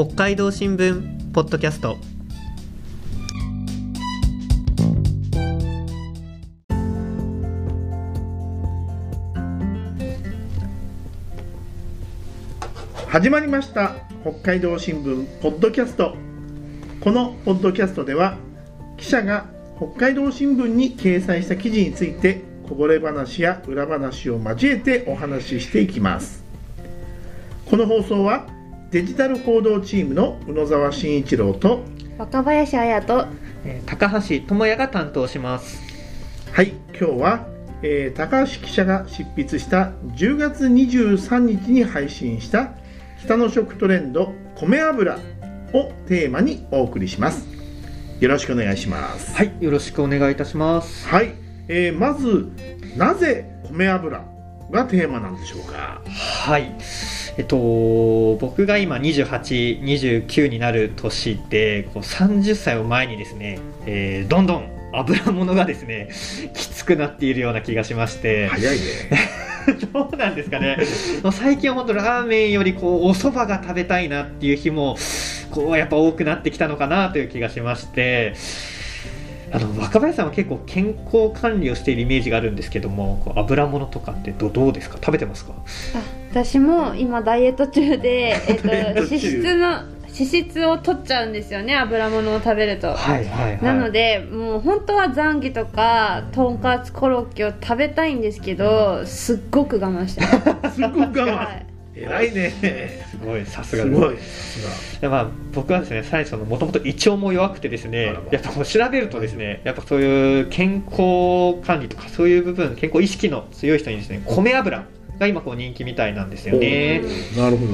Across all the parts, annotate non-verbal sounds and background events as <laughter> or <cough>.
北海道新聞ポッドキャスト。始まりました。北海道新聞ポッドキャスト。このポッドキャストでは記者が北海道新聞に掲載した記事についてこぼれ話や裏話を交えてお話ししていきます。この放送はデジタル報道チームの宇野沢慎一郎と若林彩とえー高橋智也が担当します。はい今日は、えー高橋記者が執筆した10月23日に配信した北の食トレンド米油をテーマにお送りします。よろしくお願いします。はいよろしくお願いいたします。はい、えーまずなぜ米油がテーマなんでしょうか？はいえっと僕が今2829になる年でこう30歳を前にですね、えーどんどん油物がですねきつくなっているような気がしまして。早いね。<laughs> どうなんですかね。最近は本当ラーメンよりこうお蕎麦が食べたいなっていう日もこうやっぱ多くなってきたのかなという気がしましてあの若林さんは結構健康管理をしているイメージがあるんですけどもこう油物とかってどどうですか？食べてますか？あ私も今ダイエット中で、えっと脂質の脂質を取っちゃうんですよね油物を食べると、はいはいはい。なのでもう本当はザンギとかとんかつコロッケを食べたいんですけどすっごく我慢してます。<laughs> すごく我慢。はい偉いね。すごいさすがですすごい。さすでまあ、僕はですね、さらにそのもともと胃腸も弱くてですねやっぱこう調べるとですね、やっぱそういう健康管理とかそういう部分、健康意識の強い人にですね、米油が今こう人気みたいなんですよね。がなるほど。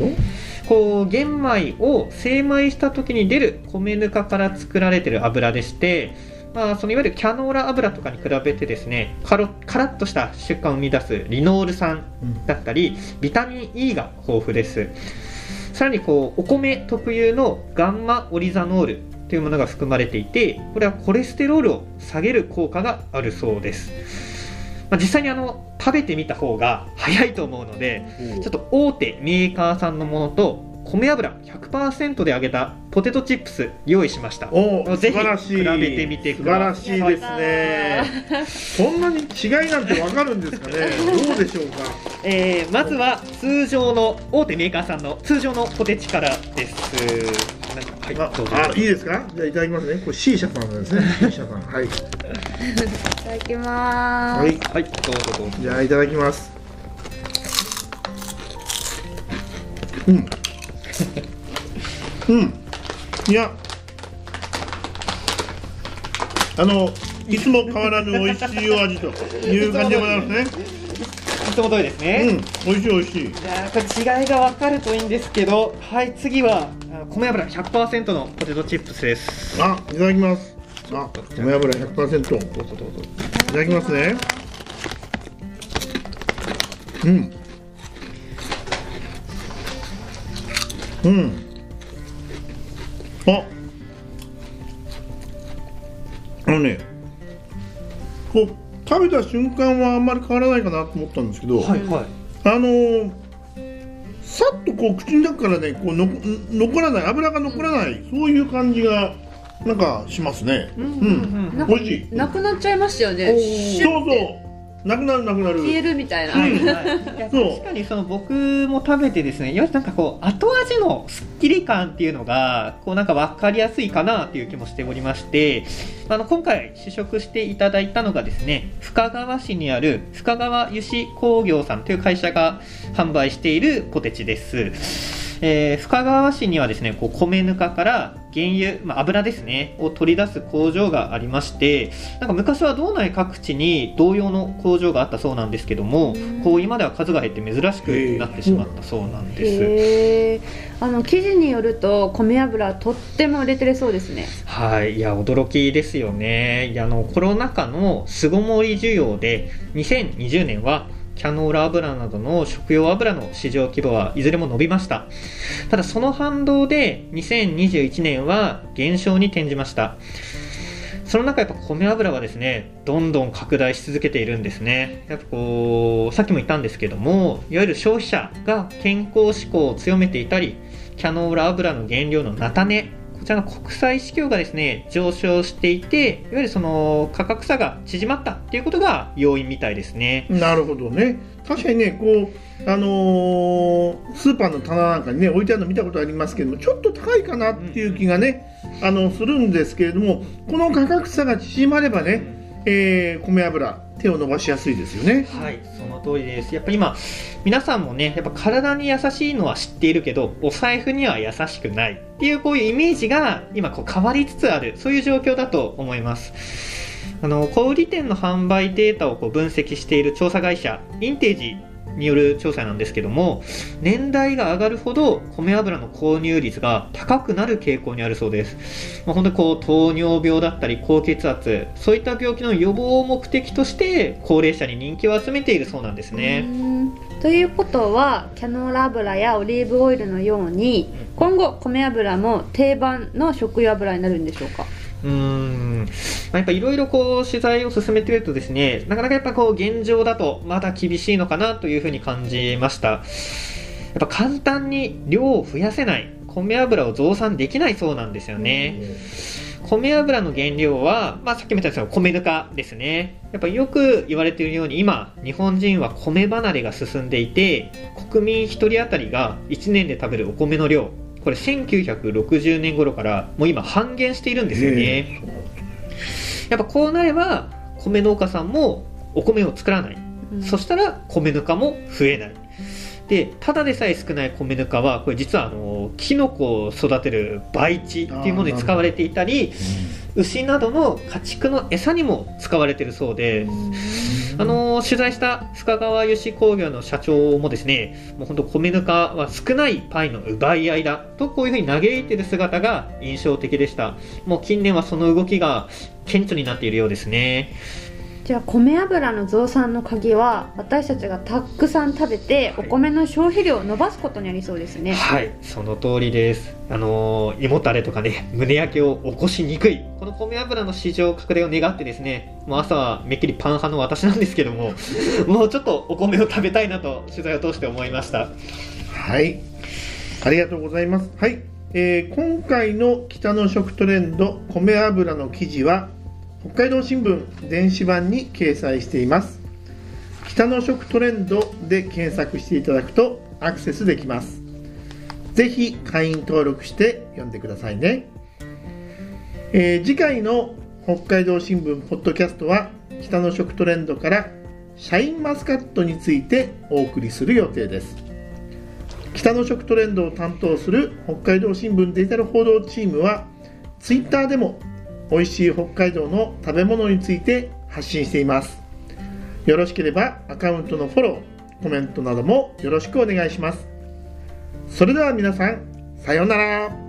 こう玄米を精米した時に出る米ぬかから作られてる油でして、まあ、そのいわゆるキャノーラ油とかに比べてですねカロカラッとした出荷を生み出すリノール酸だったりビタミン E が豊富です。さらにこうお米特有のガンマオリザノールというものが含まれていてこれはコレステロールを下げる効果があるそうです、まあ、実際にあの食べてみた方が早いと思うのでちょっと大手メーカーさんのものと米油100%で揚げたポテトチップス用意しました。おおぜひ素晴らしい。比べてみてください。素晴らしいですね。そんなに違いなんてわかるんですかね。どうでしょうか。<laughs> えーまずは通常の大手メーカーさんの通常のポテチからです。はいあどうぞあいいですか？じゃあいただきますね。これ C 社さんなんですね。<laughs> C 社さん。はい。いただきまーす、はい。はいどうぞどうぞ。じゃあいただきます。うんうん。いや。あのいつも変わらぬ美味しいお味という感じでございますね。いつも通りですね、うん。美味しい美味しい。いやーこれ違いが分かるといいんですけどはい次はあ米油100%のポテトチップスです。あいただきます。あ米油100%いどうぞどうぞただきますね。うん。うんあ。あのねこう食べた瞬間はあんまり変わらないかなと思ったんですけど、はいはい。あのーさっとこう口の中からねこうの残らない油が残らないそういう感じがなんかしますね。うん、なん美味しい。なくなっちゃいましたよね。そうそうなくなるなくなる。消えるみたいな、うん。い。<laughs> やそう。確かにその僕も食べてですねいわゆるなんかこう後味のすっきり感っていうのがこうなんか分かりやすいかなっていう気もしておりましてあの今回試食していただいたのがですね深川市にある深川油脂工業さんという会社が販売しているポテチです。えー深川市にはですねこう米ぬかから原油、まあ、油ですねを取り出す工場がありましてなんか昔は道内各地に同様の工場があったそうなんですけどもこう今では数が減って珍しくなってしまったそうなんです。あの記事によると米油とっても売れてるそうですねはい、いや驚きですよね。いやあのコロナ禍の巣ごもり需要で2020年はキャノーラ油などの食用油の市場規模はいずれも伸びました。ただその反動で2021年は減少に転じました。その中やっぱ米油はですねどんどん拡大し続けているんですねやっぱこうさっきも言ったんですけどもいわゆる消費者が健康志向を強めていたりキャノーラ油の原料の菜種ちらの国際市況がですね上昇していていわゆるその価格差が縮まったっていうことが要因みたいですね。なるほどね。確かにねこうあのースーパーの棚なんかにね置いてあるの見たことありますけどもちょっと高いかなっていう気がね、あのするんですけれどもこの価格差が縮まればね、えー米油手を伸ばしやすいですよね。はい、その通りです。やっぱ今、皆さんもね、やっぱ体に優しいのは知っているけど、お財布には優しくないっていうこういうイメージが今こう変わりつつある、そういう状況だと思います。あの、小売店の販売データをこう分析している調査会社、インテージによる調査なんですけども、年代が上がるほど米油の購入率が高くなる傾向にあるそうです。まあ、本当にこう糖尿病だったり高血圧そういった病気の予防を目的として高齢者に人気を集めているそうなんですね。うんということはキャノーラ油やオリーブオイルのように今後米油も定番の食用油になるんでしょうか？うーん、まあ、やっぱいろいろこう取材を進めてるとですねなかなかやっぱこう現状だとまだ厳しいのかなというふうに感じました。やっぱ簡単に量を増やせない米油を増産できないそうなんですよね。米油の原料は、まあ、さっきも言ったんですけど米ぬかですね。やっぱよく言われているように今日本人は米離れが進んでいて国民1人当たりが1年で食べるお米の量これ1960年頃からもう今半減しているんですよね、やっぱこうなれば米農家さんもお米を作らない、そしたら米ぬかも増えない。でただでさえ少ない米ぬかはこれ実はあのキノコを育てる培地っていうものに使われていたり牛などの家畜の餌にも使われているそうで、あの取材した深川油脂工業の社長もですねもう本当米ぬかは少ないパイの奪い合いだとこういうふうに嘆いている姿が印象的でした。もう近年はその動きが顕著になっているようですね。じゃあ米油の増産の鍵は私たちがたくさん食べてお米の消費量を伸ばすことにありそうですね、はいその通りです。あのー胃もたれとかね胸焼けを起こしにくい。この米油の市場拡大を願ってですねもう朝はめっきりパン派の私なんですけども <laughs> もうちょっとお米を食べたいなと取材を通して思いました。はい、ありがとうございます。はい、えー今回の北の食トレンド米油の記事は北海道新聞電子版に掲載しています。北の食トレンドで検索していただくとアクセスできます。ぜひ会員登録して読んでくださいね。えー次回の北海道新聞ポッドキャストは北の食トレンドからシャインマスカットについてお送りする予定です。北の食トレンドを担当する北海道新聞デジタル報道チームはツイッターでも美味しい北海道の食べ物について発信しています。よろしければアカウントのフォローコメントなどもよろしくお願いします。それでは皆さんさようなら。